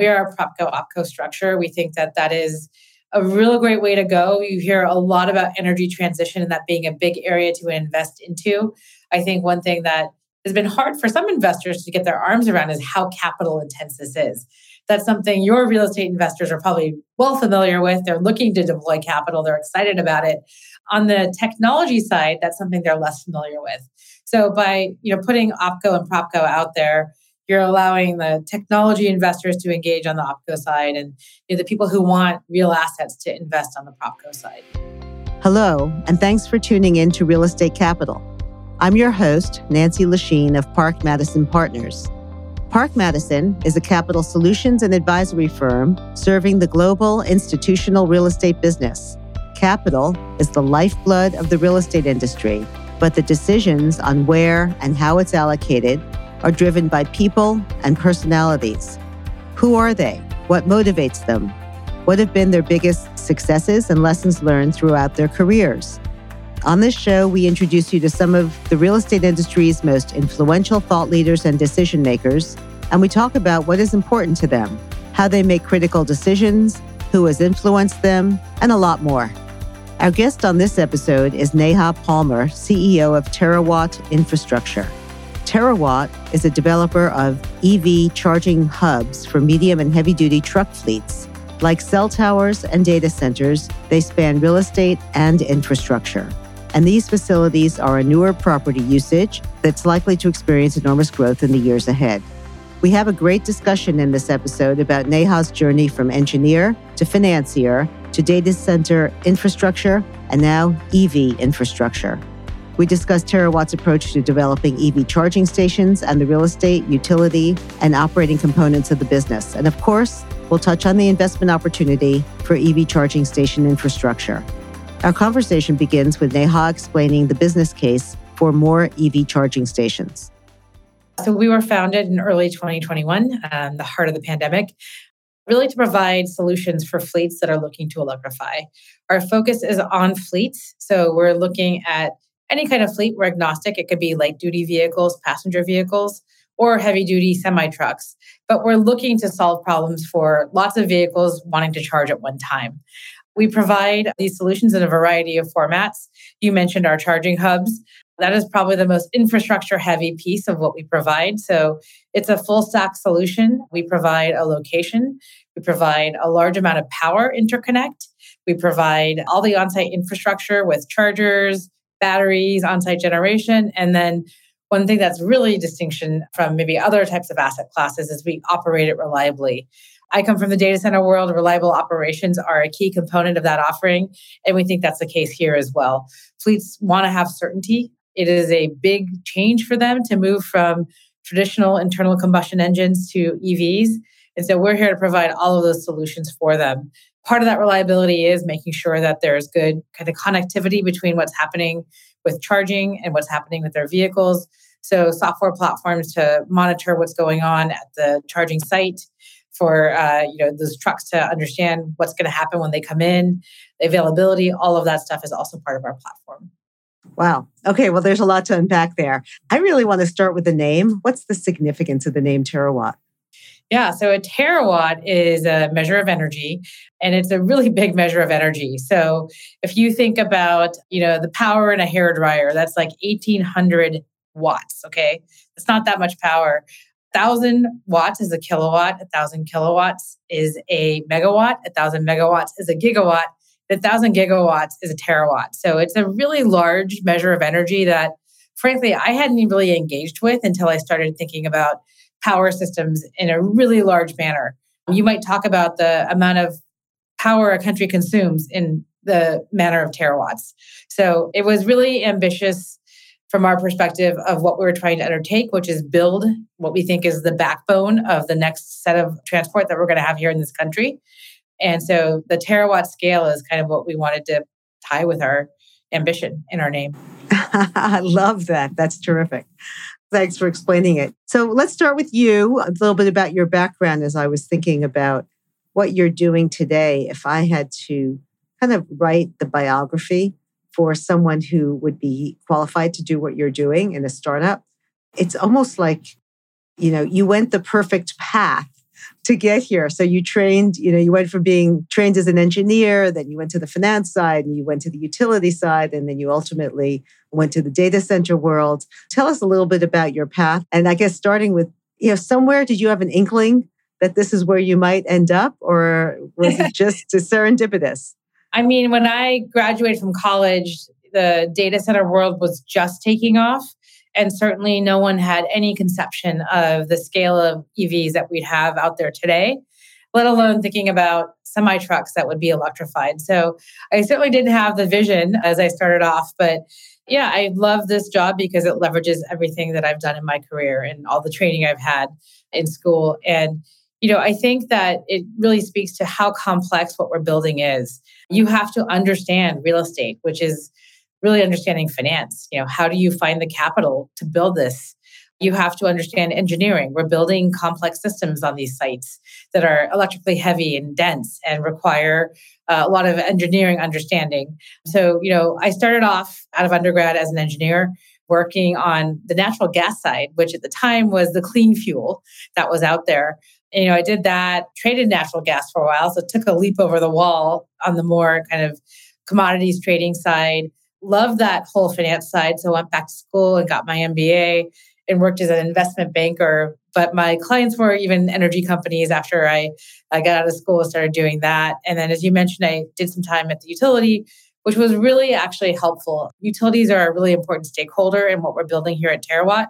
We are a PropCo OpCo structure. We think that that is a real great way to go. You hear a lot about energy transition and that being a big area to invest into. I think one thing that has been hard for some investors to get their arms around is how capital intense this is. That's something your real estate investors are probably well familiar with. They're looking to deploy capital, they're excited about it. On the technology side, that's something they're less familiar with. So by you know putting OpCo and PropCo out there, you're allowing the technology investors to engage on the OpCo side and you know, the people who want real assets to invest on the PropCo side. Hello, and thanks for tuning in to Real Estate Capital. I'm your host, Nancy Lashine of Park Madison Partners. Park Madison is a capital solutions and advisory firm serving the global institutional real estate business. Capital is the lifeblood of the real estate industry, but the decisions on where and how it's allocated are driven by people and personalities. Who are they? What motivates them? What have been their biggest successes and lessons learned throughout their careers? On this show, we introduce you to some of the real estate industry's most influential thought leaders and decision makers, and we talk about what is important to them, how they make critical decisions, who has influenced them, and a lot more. Our guest on this episode is Neha Palmer, CEO of Terawatt Infrastructure. Terawatt is a developer of EV charging hubs for medium and heavy duty truck fleets. Like cell towers and data centers, they span real estate and infrastructure and these facilities are a newer property usage that's likely to experience enormous growth in the years ahead. We have a great discussion in this episode about Neha's journey from engineer to financier to data center infrastructure and now EV infrastructure. We discuss Terawatt's approach to developing EV charging stations and the real estate, utility, and operating components of the business. And of course, we'll touch on the investment opportunity for EV charging station infrastructure. Our conversation begins with Neha explaining the business case for more EV charging stations. So, we were founded in early 2021, um, the heart of the pandemic, really to provide solutions for fleets that are looking to electrify. Our focus is on fleets. So, we're looking at any kind of fleet. We're agnostic. It could be light duty vehicles, passenger vehicles, or heavy duty semi trucks. But we're looking to solve problems for lots of vehicles wanting to charge at one time. We provide these solutions in a variety of formats. You mentioned our charging hubs. That is probably the most infrastructure heavy piece of what we provide. So it's a full stack solution. We provide a location, we provide a large amount of power interconnect, we provide all the on site infrastructure with chargers, batteries, on site generation, and then one thing that's really distinction from maybe other types of asset classes is we operate it reliably. I come from the data center world. Reliable operations are a key component of that offering. And we think that's the case here as well. Fleets want to have certainty. It is a big change for them to move from traditional internal combustion engines to EVs. And so we're here to provide all of those solutions for them. Part of that reliability is making sure that there's good kind of connectivity between what's happening with charging and what's happening with their vehicles. So, software platforms to monitor what's going on at the charging site, for uh, you know those trucks to understand what's going to happen when they come in, the availability, all of that stuff is also part of our platform. Wow. Okay. Well, there's a lot to unpack there. I really want to start with the name. What's the significance of the name terawatt? Yeah, so a terawatt is a measure of energy and it's a really big measure of energy. So if you think about, you know, the power in a hair dryer, that's like 1800 watts, okay? It's not that much power thousand watts is a kilowatt, a thousand kilowatts is a megawatt, a thousand megawatts is a gigawatt, a thousand gigawatts is a terawatt. So it's a really large measure of energy that, frankly, I hadn't really engaged with until I started thinking about power systems in a really large manner. You might talk about the amount of power a country consumes in the manner of terawatts. So it was really ambitious from our perspective of what we were trying to undertake, which is build what we think is the backbone of the next set of transport that we're going to have here in this country. And so the terawatt scale is kind of what we wanted to tie with our ambition in our name. I love that. That's terrific. Thanks for explaining it. So let's start with you, a little bit about your background as I was thinking about what you're doing today. If I had to kind of write the biography for someone who would be qualified to do what you're doing in a startup. It's almost like, you know, you went the perfect path to get here. So you trained, you know, you went from being trained as an engineer, then you went to the finance side and you went to the utility side, and then you ultimately went to the data center world. Tell us a little bit about your path. And I guess starting with, you know, somewhere did you have an inkling that this is where you might end up, or was it just serendipitous? I mean, when I graduated from college, the data center world was just taking off. And certainly no one had any conception of the scale of EVs that we'd have out there today, let alone thinking about semi trucks that would be electrified. So I certainly didn't have the vision as I started off, but yeah, I love this job because it leverages everything that I've done in my career and all the training I've had in school. And, you know, I think that it really speaks to how complex what we're building is. You have to understand real estate, which is really understanding finance. You know, how do you find the capital to build this? You have to understand engineering. We're building complex systems on these sites that are electrically heavy and dense and require uh, a lot of engineering understanding. So, you know, I started off out of undergrad as an engineer working on the natural gas side, which at the time was the clean fuel that was out there. And, you know, I did that, traded natural gas for a while. So took a leap over the wall on the more kind of commodities trading side loved that whole finance side. So I went back to school and got my MBA and worked as an investment banker. But my clients were even energy companies after I, I got out of school started doing that. And then, as you mentioned, I did some time at the utility, which was really actually helpful. Utilities are a really important stakeholder in what we're building here at Terawatt,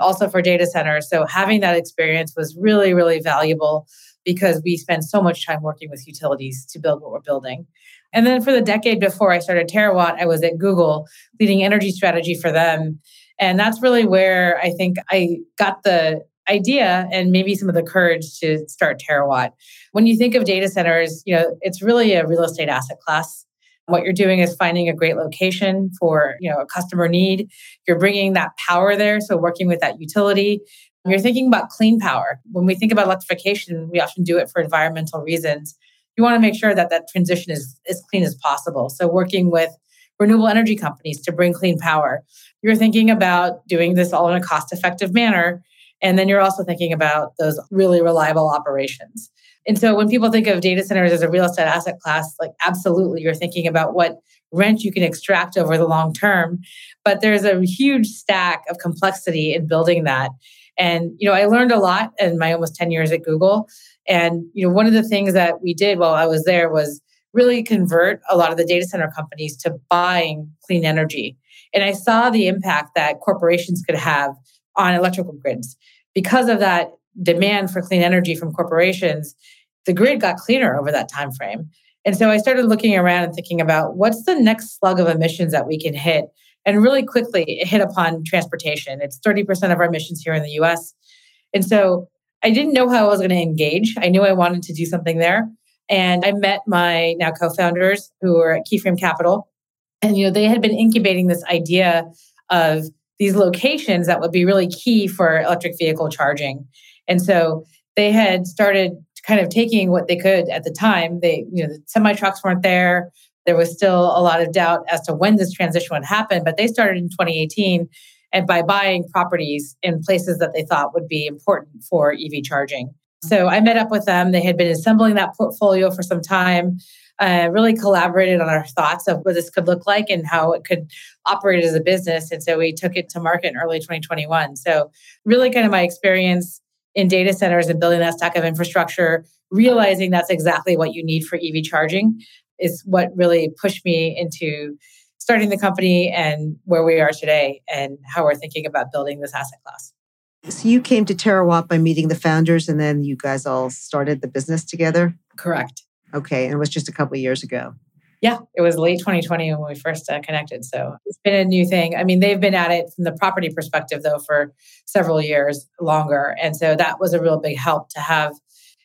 also for data centers. So having that experience was really, really valuable because we spend so much time working with utilities to build what we're building. And then for the decade before I started Terawatt, I was at Google leading energy strategy for them. And that's really where I think I got the idea and maybe some of the courage to start Terawatt. When you think of data centers, you know, it's really a real estate asset class. What you're doing is finding a great location for, you know, a customer need. You're bringing that power there, so working with that utility. You're thinking about clean power. When we think about electrification, we often do it for environmental reasons you want to make sure that that transition is as clean as possible. So working with renewable energy companies to bring clean power. You're thinking about doing this all in a cost effective manner. And then you're also thinking about those really reliable operations. And so when people think of data centers as a real estate asset class, like absolutely, you're thinking about what rent you can extract over the long term. But there's a huge stack of complexity in building that. And, you know, I learned a lot in my almost 10 years at Google and you know, one of the things that we did while I was there was really convert a lot of the data center companies to buying clean energy. And I saw the impact that corporations could have on electrical grids. Because of that demand for clean energy from corporations, the grid got cleaner over that time frame. And so I started looking around and thinking about what's the next slug of emissions that we can hit. And really quickly, it hit upon transportation. It's 30% of our emissions here in the US. And so I didn't know how I was going to engage. I knew I wanted to do something there. And I met my now co-founders who were at Keyframe Capital. And you know, they had been incubating this idea of these locations that would be really key for electric vehicle charging. And so they had started kind of taking what they could at the time. They, you know, the semi trucks weren't there. There was still a lot of doubt as to when this transition would happen, but they started in 2018 and by buying properties in places that they thought would be important for EV charging. So I met up with them. They had been assembling that portfolio for some time, uh, really collaborated on our thoughts of what this could look like and how it could operate as a business. And so we took it to market in early 2021. So, really, kind of my experience in data centers and building that stack of infrastructure, realizing that's exactly what you need for EV charging is what really pushed me into starting the company and where we are today and how we're thinking about building this asset class. So you came to Terawatt by meeting the founders and then you guys all started the business together? Correct. Okay. And it was just a couple of years ago. Yeah, it was late 2020 when we first uh, connected. So it's been a new thing. I mean, they've been at it from the property perspective, though, for several years longer. And so that was a real big help to have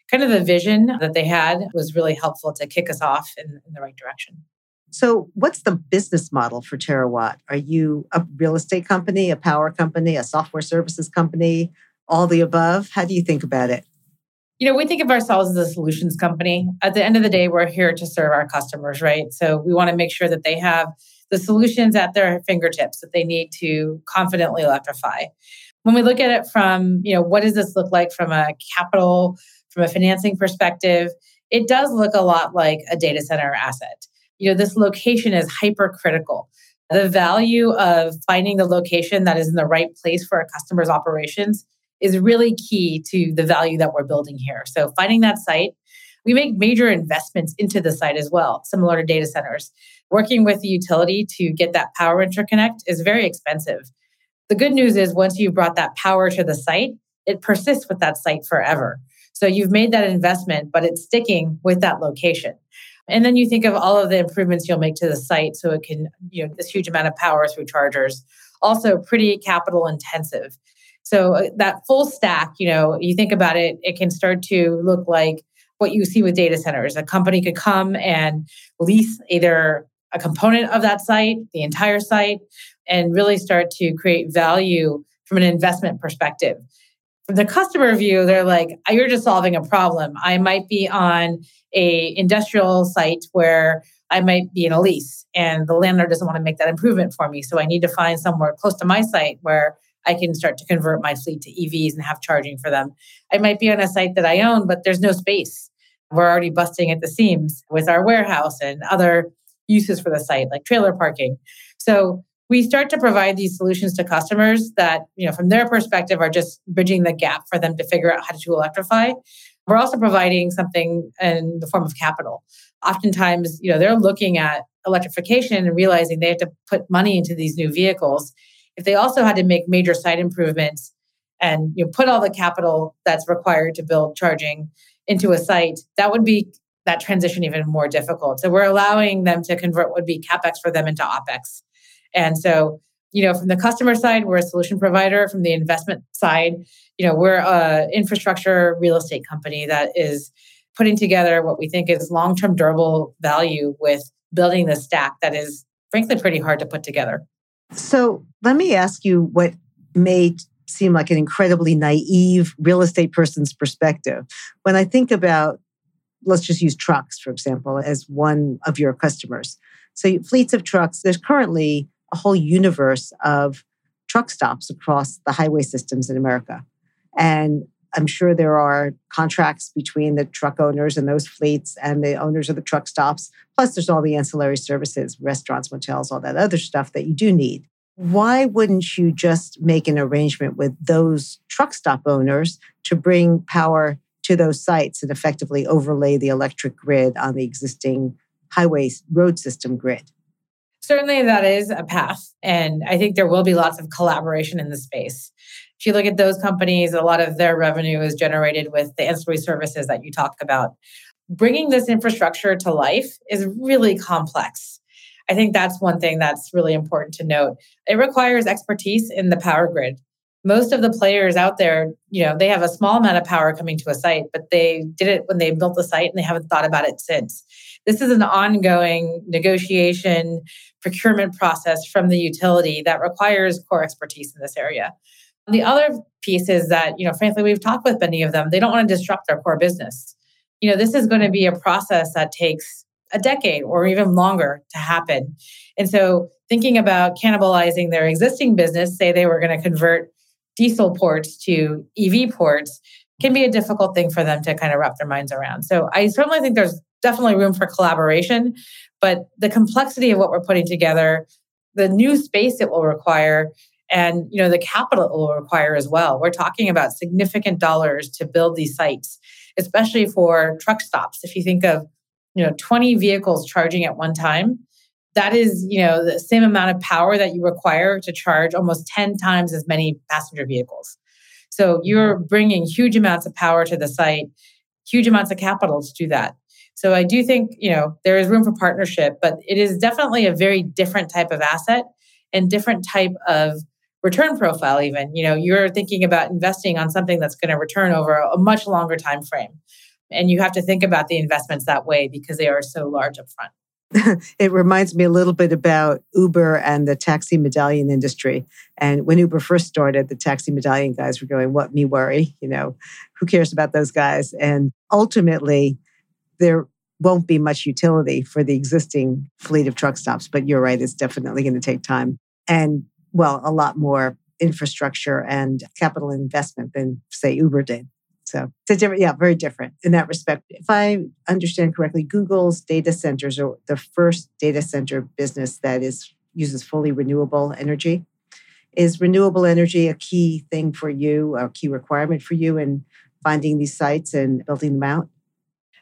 kind of the vision that they had was really helpful to kick us off in, in the right direction. So, what's the business model for Terawatt? Are you a real estate company, a power company, a software services company, all the above? How do you think about it? You know, we think of ourselves as a solutions company. At the end of the day, we're here to serve our customers, right? So, we want to make sure that they have the solutions at their fingertips that they need to confidently electrify. When we look at it from, you know, what does this look like from a capital from a financing perspective, it does look a lot like a data center asset. You know, this location is hypercritical. The value of finding the location that is in the right place for a customer's operations is really key to the value that we're building here. So, finding that site, we make major investments into the site as well, similar to data centers. Working with the utility to get that power interconnect is very expensive. The good news is, once you've brought that power to the site, it persists with that site forever. So you've made that investment, but it's sticking with that location. And then you think of all of the improvements you'll make to the site so it can, you know, this huge amount of power through chargers. Also, pretty capital intensive. So uh, that full stack, you know, you think about it, it can start to look like what you see with data centers. A company could come and lease either a component of that site, the entire site, and really start to create value from an investment perspective. The customer view, they're like, you're just solving a problem. I might be on a industrial site where I might be in a lease and the landlord doesn't want to make that improvement for me. So I need to find somewhere close to my site where I can start to convert my fleet to EVs and have charging for them. I might be on a site that I own, but there's no space. We're already busting at the seams with our warehouse and other uses for the site, like trailer parking. So we start to provide these solutions to customers that, you know, from their perspective are just bridging the gap for them to figure out how to electrify. We're also providing something in the form of capital. Oftentimes, you know, they're looking at electrification and realizing they have to put money into these new vehicles. If they also had to make major site improvements and you know, put all the capital that's required to build charging into a site, that would be that transition even more difficult. So we're allowing them to convert what would be capex for them into opex. And so, you know, from the customer side, we're a solution provider. From the investment side, you know, we're a infrastructure real estate company that is putting together what we think is long-term durable value with building the stack that is frankly pretty hard to put together. So let me ask you what may seem like an incredibly naive real estate person's perspective. When I think about, let's just use trucks, for example, as one of your customers. So, fleets of trucks, there's currently a whole universe of truck stops across the highway systems in America. And I'm sure there are contracts between the truck owners and those fleets and the owners of the truck stops. Plus, there's all the ancillary services, restaurants, motels, all that other stuff that you do need. Why wouldn't you just make an arrangement with those truck stop owners to bring power to those sites and effectively overlay the electric grid on the existing highway road system grid? Certainly, that is a path. And I think there will be lots of collaboration in the space. If you look at those companies, a lot of their revenue is generated with the ancillary services that you talk about. Bringing this infrastructure to life is really complex. I think that's one thing that's really important to note. It requires expertise in the power grid. Most of the players out there, you know, they have a small amount of power coming to a site, but they did it when they built the site and they haven't thought about it since. This is an ongoing negotiation, procurement process from the utility that requires core expertise in this area. The other piece is that, you know, frankly, we've talked with many of them. They don't want to disrupt their core business. You know, this is going to be a process that takes a decade or even longer to happen. And so thinking about cannibalizing their existing business, say they were going to convert diesel ports to EV ports, can be a difficult thing for them to kind of wrap their minds around. So I certainly think there's definitely room for collaboration, but the complexity of what we're putting together, the new space it will require, and you know the capital it will require as well. We're talking about significant dollars to build these sites, especially for truck stops. If you think of you know 20 vehicles charging at one time, that is you know the same amount of power that you require to charge almost 10 times as many passenger vehicles. So you're mm-hmm. bringing huge amounts of power to the site, huge amounts of capital to do that. So I do think, you know, there is room for partnership, but it is definitely a very different type of asset and different type of return profile even. You know, you're thinking about investing on something that's going to return over a much longer time frame. And you have to think about the investments that way because they are so large up front. it reminds me a little bit about Uber and the taxi medallion industry. And when Uber first started, the taxi medallion guys were going, What me worry? You know, who cares about those guys? And ultimately, there won't be much utility for the existing fleet of truck stops. But you're right, it's definitely going to take time and, well, a lot more infrastructure and capital investment than, say, Uber did. So it's a different, yeah, very different in that respect. If I understand correctly, Google's data centers are the first data center business that is uses fully renewable energy. Is renewable energy a key thing for you, a key requirement for you in finding these sites and building them out?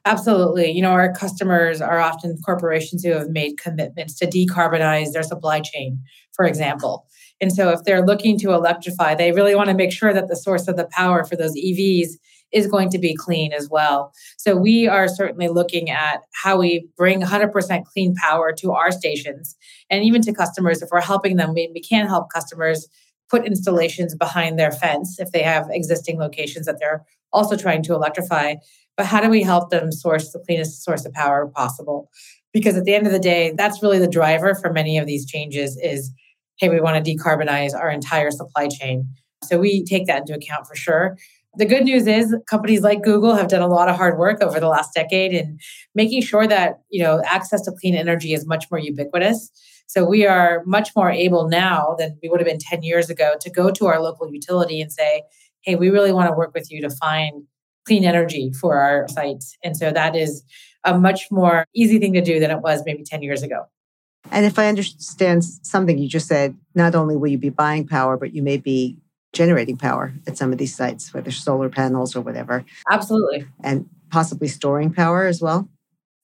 Absolutely. You know, our customers are often corporations who have made commitments to decarbonize their supply chain, for example. And so if they're looking to electrify, they really want to make sure that the source of the power for those EVs is going to be clean as well. So we are certainly looking at how we bring 100% clean power to our stations and even to customers. If we're helping them, we, we can help customers put installations behind their fence if they have existing locations that they're also trying to electrify but how do we help them source the cleanest source of power possible because at the end of the day that's really the driver for many of these changes is hey we want to decarbonize our entire supply chain so we take that into account for sure the good news is companies like google have done a lot of hard work over the last decade in making sure that you know access to clean energy is much more ubiquitous so we are much more able now than we would have been 10 years ago to go to our local utility and say hey we really want to work with you to find clean energy for our sites. And so that is a much more easy thing to do than it was maybe 10 years ago. And if I understand something you just said, not only will you be buying power, but you may be generating power at some of these sites, whether solar panels or whatever. Absolutely. And possibly storing power as well.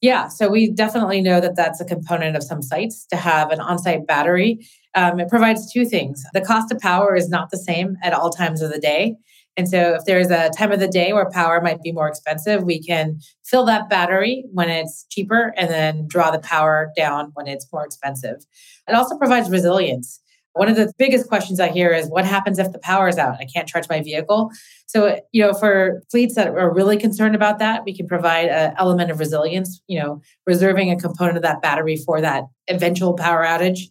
Yeah, so we definitely know that that's a component of some sites to have an on site battery. Um, it provides two things. The cost of power is not the same at all times of the day. And so, if there's a time of the day where power might be more expensive, we can fill that battery when it's cheaper and then draw the power down when it's more expensive. It also provides resilience. One of the biggest questions I hear is what happens if the power is out? I can't charge my vehicle. So, you know, for fleets that are really concerned about that, we can provide an element of resilience, you know, reserving a component of that battery for that eventual power outage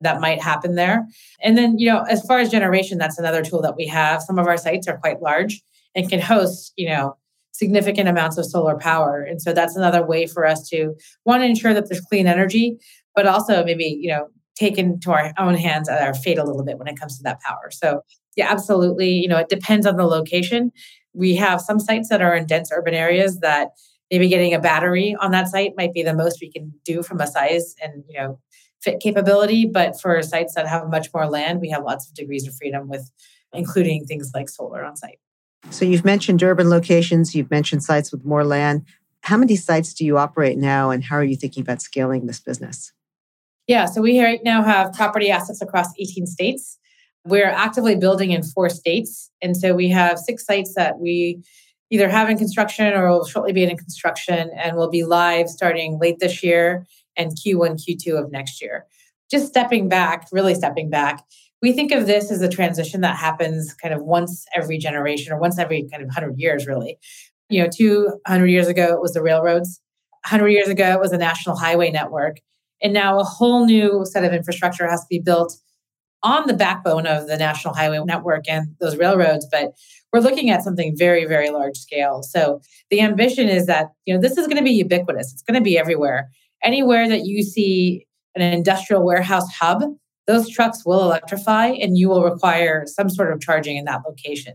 that might happen there. And then, you know, as far as generation, that's another tool that we have. Some of our sites are quite large and can host, you know, significant amounts of solar power. And so that's another way for us to want to ensure that there's clean energy, but also maybe, you know, take into our own hands at our fate a little bit when it comes to that power. So yeah, absolutely. You know, it depends on the location. We have some sites that are in dense urban areas that maybe getting a battery on that site might be the most we can do from a size and you know fit capability. But for sites that have much more land, we have lots of degrees of freedom with including things like solar on site. So you've mentioned urban locations, you've mentioned sites with more land. How many sites do you operate now, and how are you thinking about scaling this business? Yeah, so we right now have property assets across 18 states. We're actively building in four states. And so we have six sites that we either have in construction or will shortly be in construction and will be live starting late this year and Q1, Q2 of next year. Just stepping back, really stepping back, we think of this as a transition that happens kind of once every generation or once every kind of 100 years, really. You know, 200 years ago, it was the railroads. 100 years ago, it was the national highway network. And now a whole new set of infrastructure has to be built on the backbone of the national highway network and those railroads. But we're looking at something very, very large scale. So the ambition is that, you know, this is going to be ubiquitous. It's going to be everywhere anywhere that you see an industrial warehouse hub, those trucks will electrify and you will require some sort of charging in that location.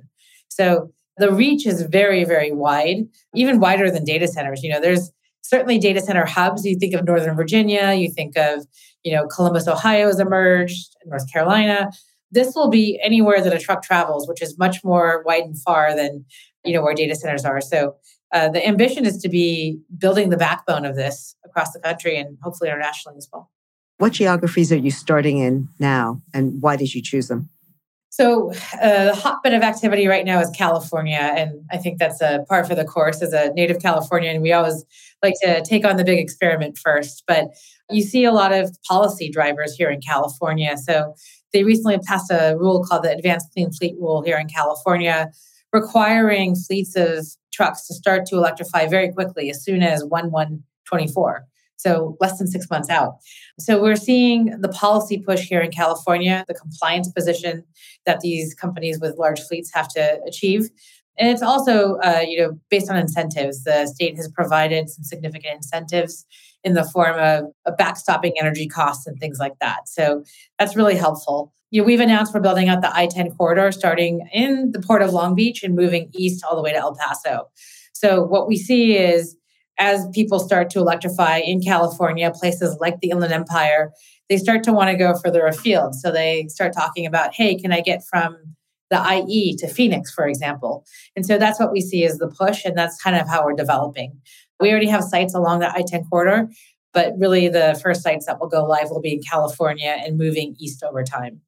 So the reach is very, very wide, even wider than data centers. You know, there's certainly data center hubs. You think of Northern Virginia, you think of, you know, Columbus, Ohio has emerged, North Carolina. This will be anywhere that a truck travels, which is much more wide and far than, you know, where data centers are. So uh, the ambition is to be building the backbone of this across the country and hopefully internationally as well. What geographies are you starting in now, and why did you choose them? So, uh, the hotbed of activity right now is California, and I think that's a part for the course as a native Californian. We always like to take on the big experiment first, but you see a lot of policy drivers here in California. So, they recently passed a rule called the Advanced Clean Fleet Rule here in California, requiring fleets of trucks to start to electrify very quickly as soon as 1 1 24. So less than six months out. So we're seeing the policy push here in California, the compliance position that these companies with large fleets have to achieve. And it's also, uh, you know, based on incentives. The state has provided some significant incentives in the form of, of backstopping energy costs and things like that. So that's really helpful. You know, we've announced we're building out the I-10 corridor starting in the port of Long Beach and moving east all the way to El Paso. So what we see is as people start to electrify in California, places like the Inland Empire, they start to want to go further afield. So they start talking about, hey, can I get from the IE to Phoenix, for example? And so that's what we see as the push, and that's kind of how we're developing. We already have sites along the I 10 corridor, but really the first sites that will go live will be in California and moving east over time.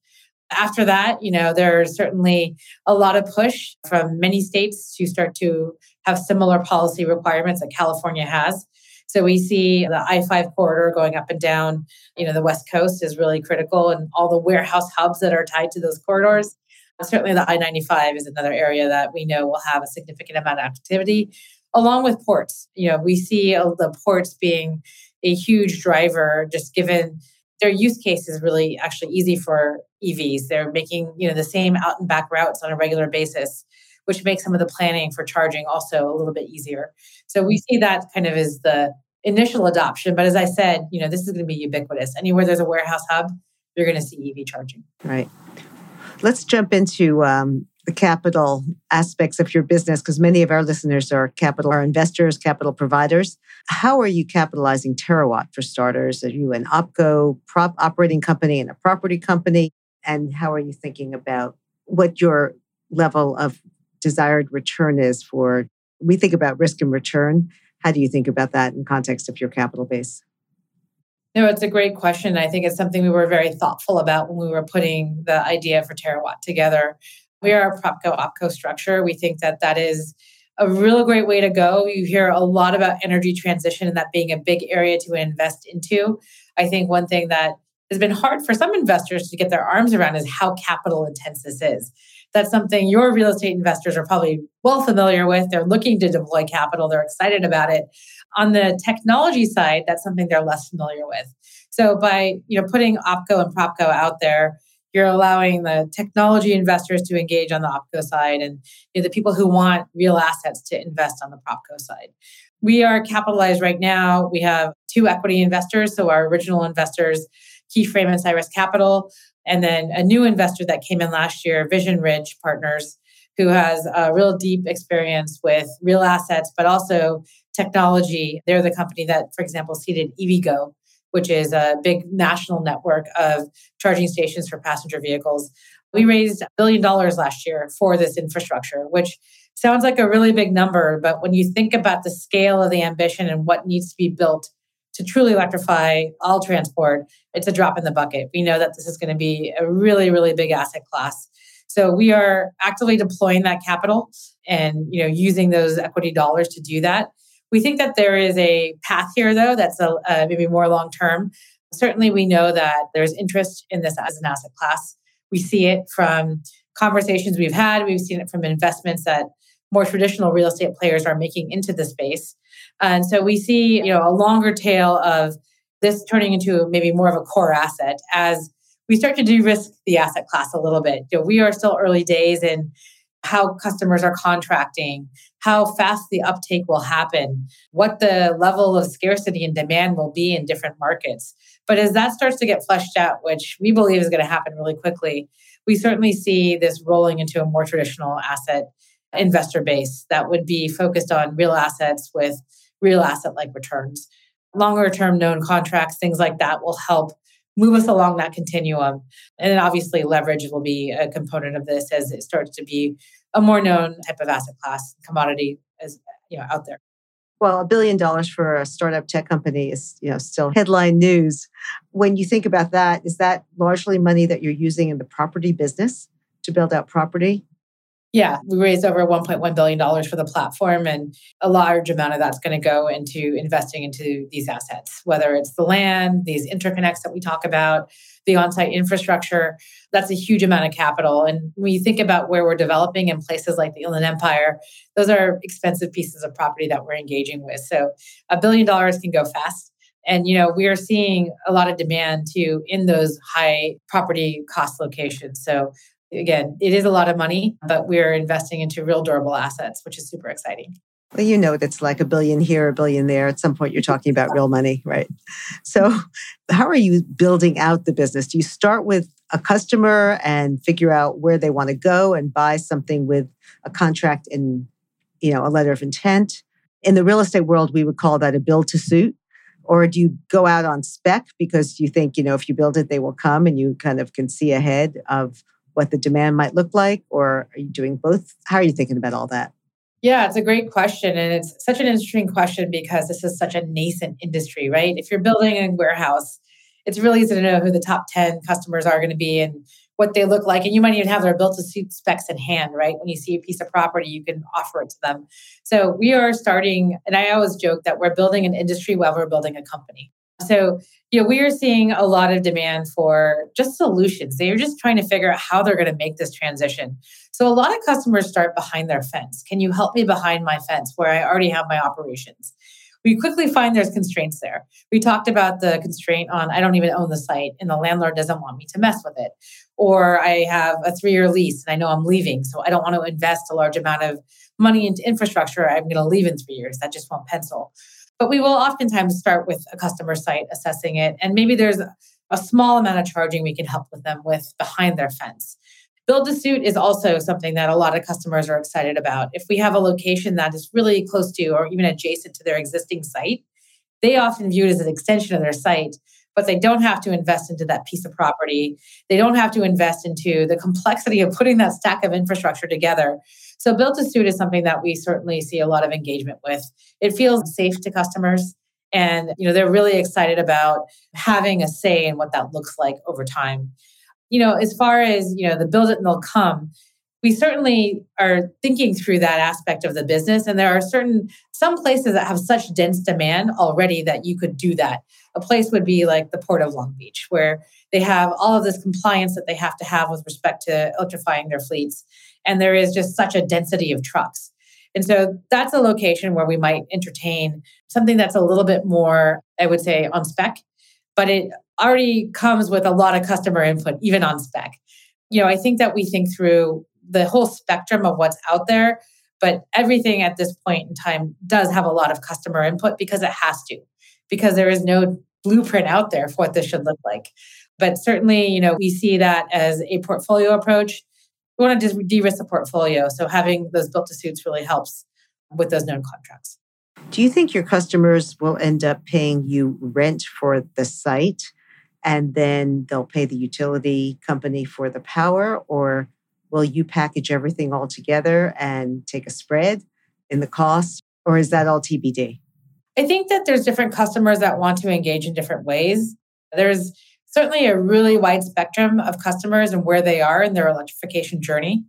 After that, you know, there's certainly a lot of push from many states to start to have similar policy requirements that California has. So we see the I-5 corridor going up and down, you know, the West Coast is really critical and all the warehouse hubs that are tied to those corridors. Certainly the I-95 is another area that we know will have a significant amount of activity along with ports. You know, we see the ports being a huge driver just given their use case is really actually easy for EVs. They're making, you know, the same out and back routes on a regular basis which makes some of the planning for charging also a little bit easier. So we see that kind of as the initial adoption. But as I said, you know, this is going to be ubiquitous. Anywhere there's a warehouse hub, you're going to see EV charging. Right. Let's jump into um, the capital aspects of your business because many of our listeners are capital are investors, capital providers. How are you capitalizing Terawatt for starters? Are you an OPCO prop operating company and a property company? And how are you thinking about what your level of desired return is for we think about risk and return. How do you think about that in context of your capital base? No it's a great question. I think it's something we were very thoughtful about when we were putting the idea for terawatt together. We are a propco opco structure. We think that that is a real great way to go. You hear a lot about energy transition and that being a big area to invest into. I think one thing that has been hard for some investors to get their arms around is how capital intense this is that's something your real estate investors are probably well familiar with. They're looking to deploy capital, they're excited about it. On the technology side, that's something they're less familiar with. So by you know putting OPCO and PropCo out there, you're allowing the technology investors to engage on the OPCO side and you know, the people who want real assets to invest on the PropCo side. We are capitalized right now. We have two equity investors. So our original investors, Keyframe and Cyrus Capital, and then a new investor that came in last year, Vision Ridge Partners, who has a real deep experience with real assets, but also technology. They're the company that, for example, seeded EVgo, which is a big national network of charging stations for passenger vehicles. We raised a billion dollars last year for this infrastructure, which sounds like a really big number. But when you think about the scale of the ambition and what needs to be built to truly electrify all transport, it's a drop in the bucket. We know that this is going to be a really, really big asset class. So we are actively deploying that capital and you know using those equity dollars to do that. We think that there is a path here, though, that's a, uh, maybe more long term. Certainly, we know that there's interest in this as an asset class. We see it from conversations we've had. We've seen it from investments that more traditional real estate players are making into the space. And so we see, you know, a longer tail of this turning into maybe more of a core asset as we start to de-risk the asset class a little bit. You know, we are still early days in how customers are contracting, how fast the uptake will happen, what the level of scarcity and demand will be in different markets. But as that starts to get fleshed out, which we believe is going to happen really quickly, we certainly see this rolling into a more traditional asset investor base that would be focused on real assets with real asset like returns. Longer term known contracts, things like that will help move us along that continuum. And obviously leverage will be a component of this as it starts to be a more known type of asset class commodity as you know out there. Well, a billion dollars for a startup tech company is, you know, still headline news. When you think about that, is that largely money that you're using in the property business to build out property? Yeah, we raised over $1.1 billion for the platform, and a large amount of that's going to go into investing into these assets, whether it's the land, these interconnects that we talk about, the on site infrastructure. That's a huge amount of capital. And when you think about where we're developing in places like the Inland Empire, those are expensive pieces of property that we're engaging with. So a billion dollars can go fast. And you know, we are seeing a lot of demand too in those high property cost locations. So Again, it is a lot of money, but we're investing into real durable assets, which is super exciting. Well, you know, it's like a billion here, a billion there. At some point, you're talking about real money, right? So, how are you building out the business? Do you start with a customer and figure out where they want to go and buy something with a contract and, you know, a letter of intent? In the real estate world, we would call that a build to suit. Or do you go out on spec because you think, you know, if you build it, they will come and you kind of can see ahead of what the demand might look like? Or are you doing both? How are you thinking about all that? Yeah, it's a great question. And it's such an interesting question because this is such a nascent industry, right? If you're building a warehouse, it's really easy to know who the top 10 customers are going to be and what they look like. And you might even have their built to suit specs in hand, right? When you see a piece of property, you can offer it to them. So we are starting, and I always joke that we're building an industry while we're building a company. So, you know, we are seeing a lot of demand for just solutions. They're just trying to figure out how they're going to make this transition. So, a lot of customers start behind their fence. Can you help me behind my fence where I already have my operations? We quickly find there's constraints there. We talked about the constraint on I don't even own the site and the landlord doesn't want me to mess with it. Or I have a three year lease and I know I'm leaving. So I don't want to invest a large amount of money into infrastructure. I'm going to leave in three years. That just won't pencil. But we will oftentimes start with a customer site, assessing it. And maybe there's a small amount of charging we can help with them with behind their fence. Build to suit is also something that a lot of customers are excited about. If we have a location that is really close to or even adjacent to their existing site, they often view it as an extension of their site, but they don't have to invest into that piece of property. They don't have to invest into the complexity of putting that stack of infrastructure together. So build to suit is something that we certainly see a lot of engagement with. It feels safe to customers and you know they're really excited about having a say in what that looks like over time. You know, as far as, you know, the build it and they'll come, we certainly are thinking through that aspect of the business and there are certain some places that have such dense demand already that you could do that a place would be like the port of long beach where they have all of this compliance that they have to have with respect to electrifying their fleets and there is just such a density of trucks. And so that's a location where we might entertain something that's a little bit more, I would say, on spec, but it already comes with a lot of customer input, even on spec. You know, I think that we think through the whole spectrum of what's out there, but everything at this point in time does have a lot of customer input because it has to, because there is no blueprint out there for what this should look like. But certainly, you know, we see that as a portfolio approach we want to de-risk the portfolio. So having those built to suits really helps with those known contracts. Do you think your customers will end up paying you rent for the site and then they'll pay the utility company for the power? Or will you package everything all together and take a spread in the cost? Or is that all TBD? I think that there's different customers that want to engage in different ways. There's certainly a really wide spectrum of customers and where they are in their electrification journey.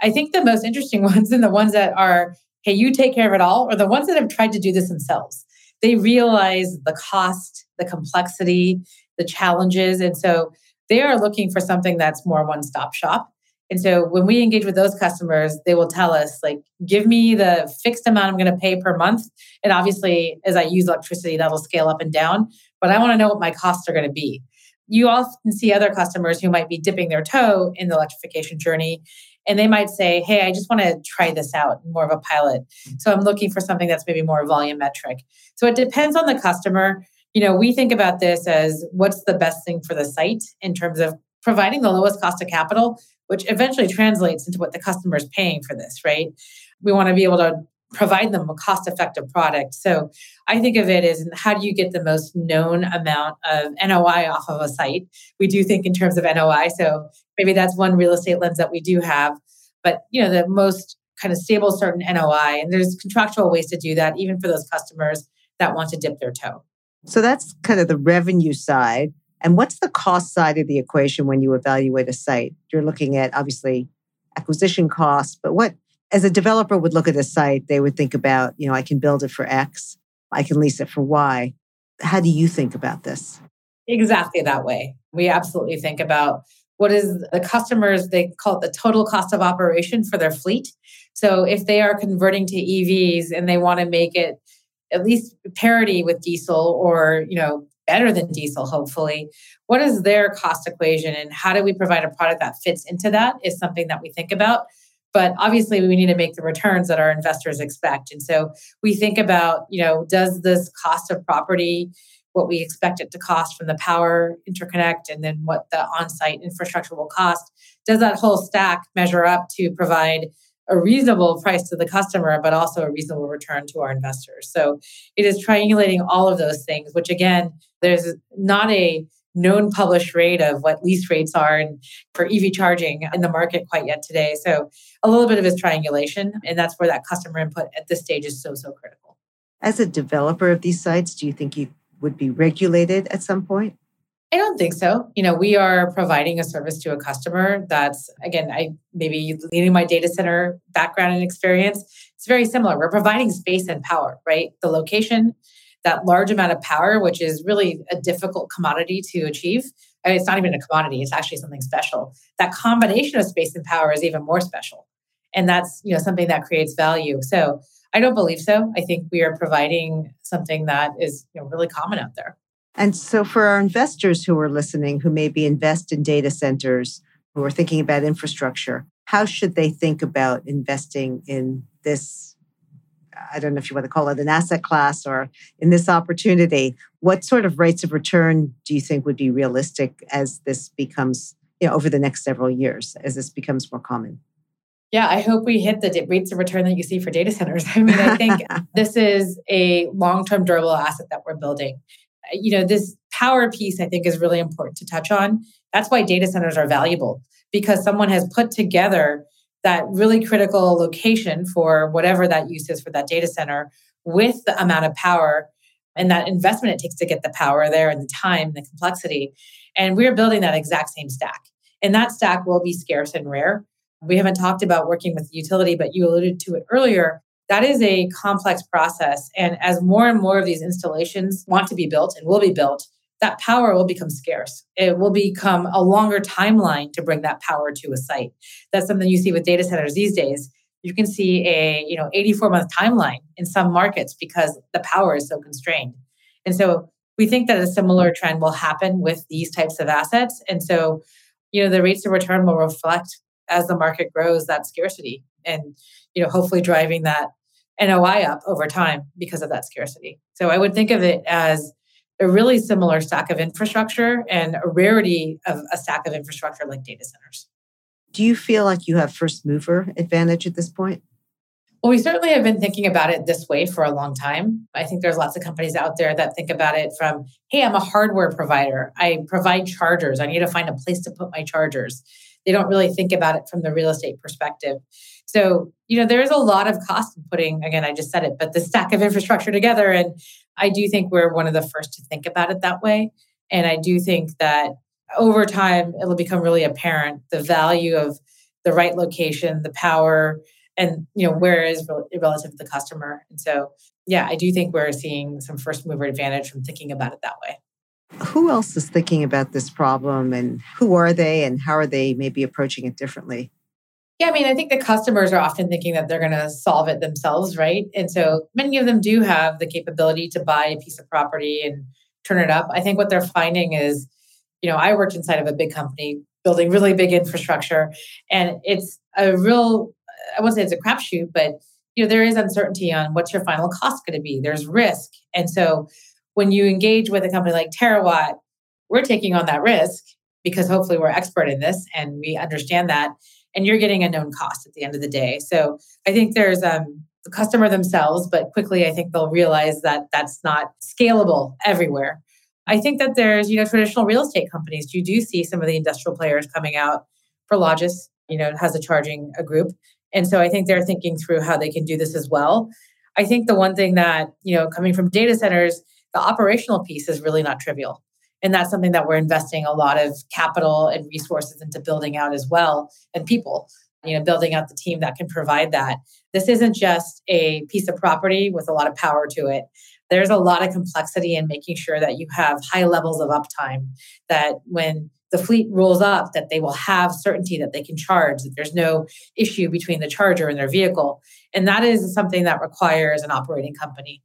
I think the most interesting ones and the ones that are, hey, you take care of it all, are the ones that have tried to do this themselves. They realize the cost, the complexity, the challenges. And so they are looking for something that's more one stop shop. And so when we engage with those customers, they will tell us, like, give me the fixed amount I'm going to pay per month. And obviously, as I use electricity, that'll scale up and down. But I want to know what my costs are going to be you often see other customers who might be dipping their toe in the electrification journey and they might say hey i just want to try this out more of a pilot. So i'm looking for something that's maybe more volumetric. So it depends on the customer. You know we think about this as what's the best thing for the site in terms of providing the lowest cost of capital which eventually translates into what the customer is paying for this right? We want to be able to provide them a cost effective product. So I think of it as how do you get the most known amount of NOI off of a site? We do think in terms of NOI. So maybe that's one real estate lens that we do have. But you know, the most kind of stable certain NOI. And there's contractual ways to do that, even for those customers that want to dip their toe. So that's kind of the revenue side. And what's the cost side of the equation when you evaluate a site? You're looking at obviously acquisition costs, but what as a developer would look at a site, they would think about, you know, I can build it for X, I can lease it for Y. How do you think about this? Exactly that way. We absolutely think about what is the customers, they call it the total cost of operation for their fleet. So if they are converting to EVs and they want to make it at least parity with diesel or, you know, better than diesel, hopefully. What is their cost equation and how do we provide a product that fits into that is something that we think about. But obviously, we need to make the returns that our investors expect. And so we think about, you know, does this cost of property, what we expect it to cost from the power interconnect, and then what the on site infrastructure will cost, does that whole stack measure up to provide a reasonable price to the customer, but also a reasonable return to our investors. So it is triangulating all of those things, which again, there's not a known published rate of what lease rates are in, for EV charging in the market quite yet today. So a little bit of is triangulation, and that's where that customer input at this stage is so, so critical. As a developer of these sites, do you think you would be regulated at some point? I don't think so. You know, we are providing a service to a customer that's, again, I maybe leading my data center background and experience. It's very similar. We're providing space and power, right? The location, that large amount of power, which is really a difficult commodity to achieve. Mean, it's not even a commodity, it's actually something special. That combination of space and power is even more special. And that's, you know, something that creates value. So I don't believe so. I think we are providing something that is you know, really common out there. And so, for our investors who are listening, who maybe invest in data centers, who are thinking about infrastructure, how should they think about investing in this? I don't know if you want to call it an asset class or in this opportunity. What sort of rates of return do you think would be realistic as this becomes, you know, over the next several years, as this becomes more common? Yeah, I hope we hit the rates of return that you see for data centers. I mean, I think this is a long term durable asset that we're building uh, you know, this power piece I think is really important to touch on. That's why data centers are valuable because someone has put together that really critical location for whatever that use is for that data center with the amount of power and that investment it takes to get the power there and the time and the complexity. And we're building that exact same stack. And that stack will be scarce and rare. We haven't talked about working with the utility, but you alluded to it earlier that is a complex process. And as more and more of these installations want to be built and will be built, that power will become scarce. It will become a longer timeline to bring that power to a site. That's something you see with data centers these days. You can see a you know 84 month timeline in some markets because the power is so constrained. And so we think that a similar trend will happen with these types of assets. And so, you know, the rates of return will reflect as the market grows that scarcity and you know hopefully driving that NOI up over time because of that scarcity. So I would think of it as a really similar stack of infrastructure and a rarity of a stack of infrastructure like data centers. Do you feel like you have first mover advantage at this point? Well, we certainly have been thinking about it this way for a long time. I think there's lots of companies out there that think about it from, hey, I'm a hardware provider. I provide chargers. I need to find a place to put my chargers. They don't really think about it from the real estate perspective. So, you know, there is a lot of cost in putting, again, I just said it, but the stack of infrastructure together. And I do think we're one of the first to think about it that way. And I do think that over time, it'll become really apparent the value of the right location, the power, and you know where is relative to the customer. And so, yeah, I do think we're seeing some first mover advantage from thinking about it that way. Who else is thinking about this problem, and who are they, and how are they maybe approaching it differently? Yeah, I mean, I think the customers are often thinking that they're going to solve it themselves, right? And so many of them do have the capability to buy a piece of property and turn it up. I think what they're finding is, you know, I worked inside of a big company building really big infrastructure, and it's a real, I won't say it's a crapshoot, but you know, there is uncertainty on what's your final cost going to be. There's risk, and so when you engage with a company like TeraWatt, we're taking on that risk because hopefully we're expert in this and we understand that and you're getting a known cost at the end of the day. So I think there's um, the customer themselves, but quickly I think they'll realize that that's not scalable everywhere. I think that there's, you know, traditional real estate companies. You do see some of the industrial players coming out. Prologis, you know, has a charging a group. And so I think they're thinking through how they can do this as well. I think the one thing that, you know, coming from data centers, the operational piece is really not trivial. And that's something that we're investing a lot of capital and resources into building out as well, and people, you know, building out the team that can provide that. This isn't just a piece of property with a lot of power to it. There's a lot of complexity in making sure that you have high levels of uptime, that when the fleet rolls up that they will have certainty that they can charge that there's no issue between the charger and their vehicle and that is something that requires an operating company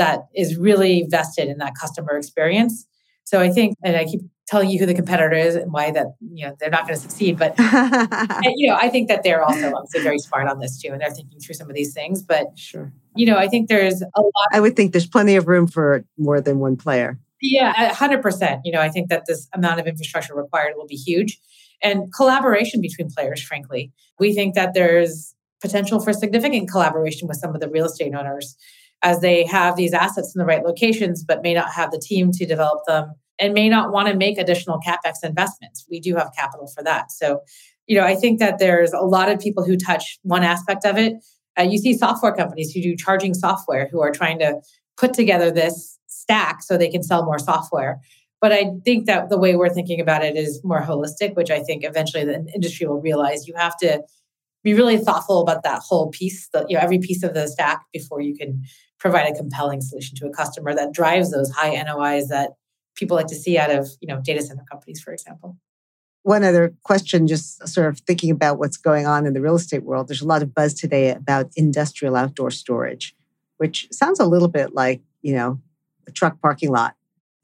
that is really vested in that customer experience So I think, and I keep telling you who the competitor is and why that you know they're not going to succeed. But you know, I think that they're also obviously very smart on this too, and they're thinking through some of these things. But sure, you know, I think there's a lot. I would think there's plenty of room for more than one player. Yeah, hundred percent. You know, I think that this amount of infrastructure required will be huge, and collaboration between players. Frankly, we think that there's potential for significant collaboration with some of the real estate owners as they have these assets in the right locations, but may not have the team to develop them and may not want to make additional capex investments. We do have capital for that. So, you know, I think that there's a lot of people who touch one aspect of it. Uh, you see software companies who do charging software who are trying to put together this stack so they can sell more software. But I think that the way we're thinking about it is more holistic, which I think eventually the industry will realize you have to be really thoughtful about that whole piece, the, you know, every piece of the stack before you can provide a compelling solution to a customer that drives those high NOIs that people like to see out of you know data center companies, for example. One other question, just sort of thinking about what's going on in the real estate world. There's a lot of buzz today about industrial outdoor storage, which sounds a little bit like you know a truck parking lot,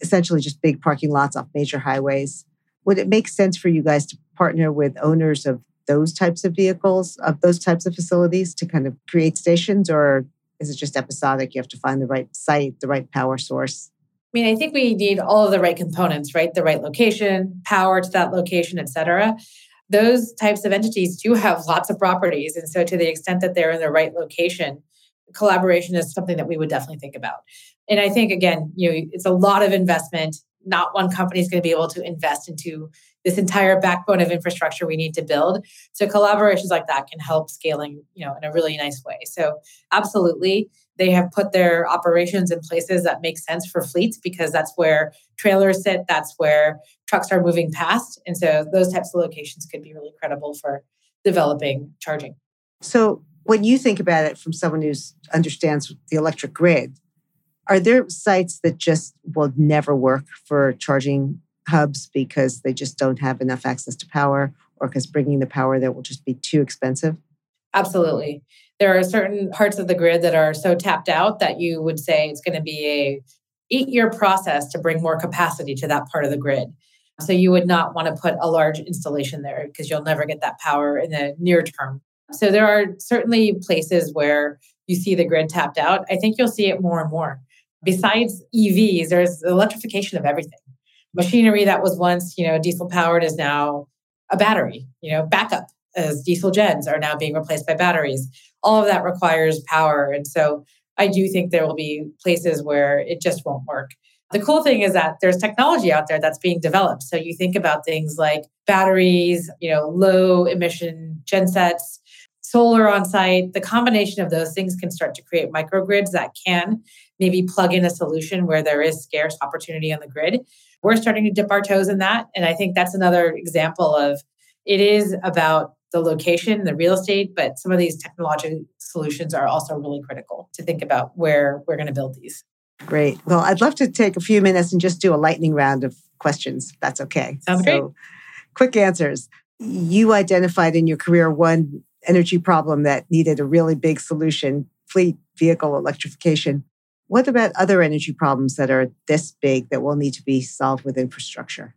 essentially just big parking lots off major highways. Would it make sense for you guys to partner with owners of those types of vehicles, of those types of facilities to kind of create stations, or is it just episodic? You have to find the right site, the right power source. I mean, I think we need all of the right components, right? The right location, power to that location, et cetera. Those types of entities do have lots of properties. And so, to the extent that they're in the right location, collaboration is something that we would definitely think about. And I think, again, you know, it's a lot of investment. Not one company is going to be able to invest into this entire backbone of infrastructure we need to build. So collaborations like that can help scaling, you know, in a really nice way. So absolutely, they have put their operations in places that make sense for fleets because that's where trailers sit, that's where trucks are moving past. And so those types of locations could be really credible for developing charging. So when you think about it from someone who understands the electric grid, are there sites that just will never work for charging hubs because they just don't have enough access to power or because bringing the power there will just be too expensive? Absolutely. There are certain parts of the grid that are so tapped out that you would say it's going to be a eight year process to bring more capacity to that part of the grid. So you would not want to put a large installation there because you'll never get that power in the near term. So there are certainly places where you see the grid tapped out. I think you'll see it more and more. Besides evs there's electrification of everything machinery that was once you know diesel powered is now a battery you know backup as diesel gens are now being replaced by batteries all of that requires power. And so I do think there will be places where it just won't work. The cool thing is that there's technology out there that's being developed. So you think about things like batteries, you know, low emission gensets, solar on site. The combination of those things can start to create microgrids that can maybe plug in a solution where there is scarce opportunity on the grid. We're starting to dip our toes in that. And I think that's another example of it is about the location, the real estate, but some of these technology solutions are also really critical to think about where we're going to build these. Great. Well, I'd love to take a few minutes and just do a lightning round of questions. That's okay. Sounds so, great. Quick answers. You identified in your career one energy problem that needed a really big solution fleet vehicle electrification. What about other energy problems that are this big that will need to be solved with infrastructure?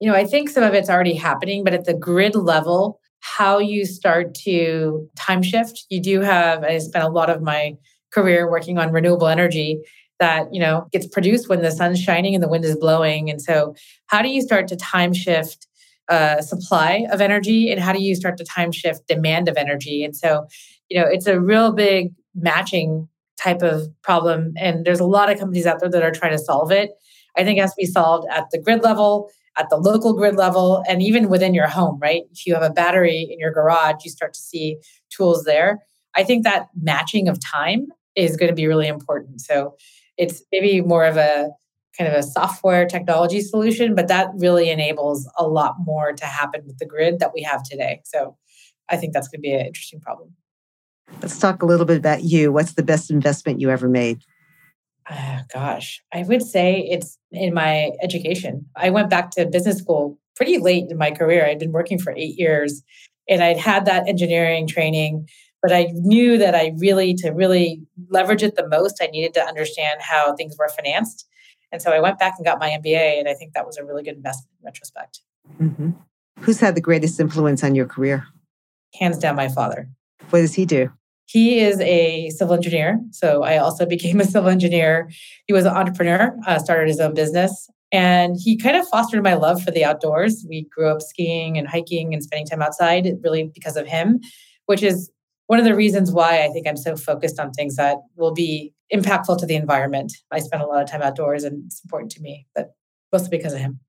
You know, I think some of it's already happening, but at the grid level, how you start to time shift. You do have, I spent a lot of my career working on renewable energy that, you know, gets produced when the sun's shining and the wind is blowing. And so how do you start to time shift uh, supply of energy and how do you start to time shift demand of energy? And so, you know, it's a real big matching type of problem. And there's a lot of companies out there that are trying to solve it. I think it has to be solved at the grid level at the local grid level and even within your home, right? If you have a battery in your garage, you start to see tools there. I think that matching of time is going to be really important. So it's maybe more of a kind of a software technology solution, but that really enables a lot more to happen with the grid that we have today. So I think that's going to be an interesting problem. Let's talk a little bit about you. What's the best investment you ever made? Uh, gosh, I would say it's in my education. I went back to business school pretty late in my career. I'd been working for eight years and I'd had that engineering training, but I knew that I really, to really leverage it the most, I needed to understand how things were financed. And so I went back and got my MBA, and I think that was a really good investment in retrospect. Mm-hmm. Who's had the greatest influence on your career? Hands down, my father. What does he do? He is a civil engineer. So I also became a civil engineer. He was an entrepreneur, uh, started his own business. And he kind of fostered my love for the outdoors. We grew up skiing and hiking and spending time outside, really because of him, which is one of the reasons why I think I'm so focused on things that will be impactful to the environment. I spend a lot of time outdoors and it's important to me, but mostly because of him.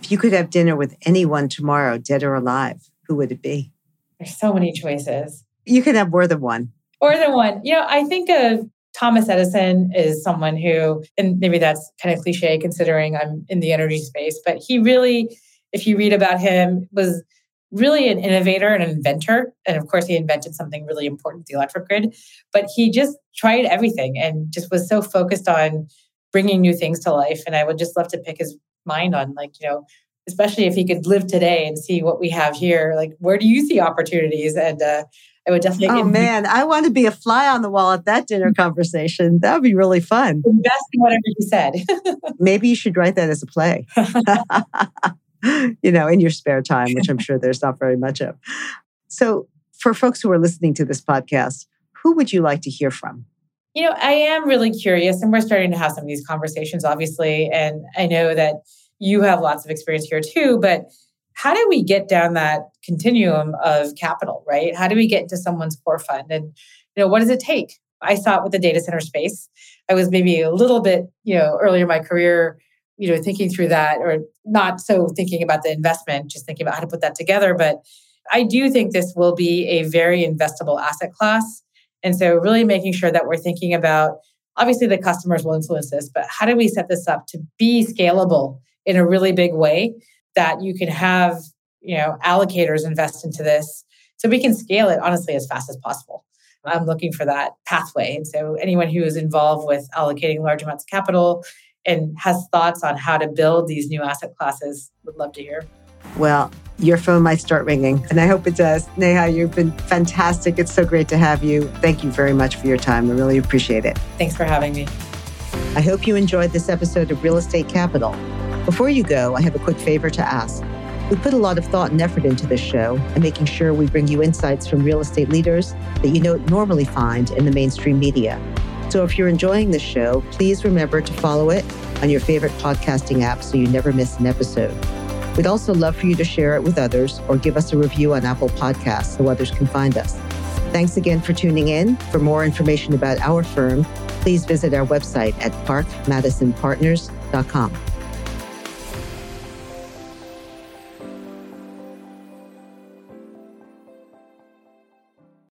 If you could have dinner with anyone tomorrow, dead or alive, who would it be? There's so many choices. You can have more than one. More than one. You know, I think of Thomas Edison is someone who, and maybe that's kind of cliche considering I'm in the energy space, but he really, if you read about him, was really an innovator and an inventor. And of course, he invented something really important, the electric grid. But he just tried everything and just was so focused on bringing new things to life. And I would just love to pick his mind on, like, you know, especially if he could live today and see what we have here. Like, where do you see opportunities? And uh, I would definitely. Oh man, I want to be a fly on the wall at that dinner mm-hmm. conversation. That would be really fun. Invest in whatever you said. Maybe you should write that as a play. you know, in your spare time, which I'm sure there's not very much of. So, for folks who are listening to this podcast, who would you like to hear from? You know, I am really curious, and we're starting to have some of these conversations, obviously. And I know that you have lots of experience here too, but how do we get down that continuum of capital, right? How do we get into someone's core fund? And, you know, what does it take? I saw it with the data center space. I was maybe a little bit, you know, earlier in my career, you know, thinking through that or not so thinking about the investment, just thinking about how to put that together. But I do think this will be a very investable asset class. And so really making sure that we're thinking about obviously the customers will influence this, but how do we set this up to be scalable in a really big way that you can have, you know, allocators invest into this so we can scale it honestly as fast as possible. I'm looking for that pathway. And so anyone who is involved with allocating large amounts of capital and has thoughts on how to build these new asset classes would love to hear. Well, your phone might start ringing, and I hope it does. Neha, you've been fantastic. It's so great to have you. Thank you very much for your time. I really appreciate it. Thanks for having me. I hope you enjoyed this episode of Real Estate Capital. Before you go, I have a quick favor to ask. We put a lot of thought and effort into this show and making sure we bring you insights from real estate leaders that you don't normally find in the mainstream media. So if you're enjoying this show, please remember to follow it on your favorite podcasting app so you never miss an episode. We'd also love for you to share it with others or give us a review on Apple Podcasts so others can find us. Thanks again for tuning in. For more information about our firm, please visit our website at parkmadisonpartners.com.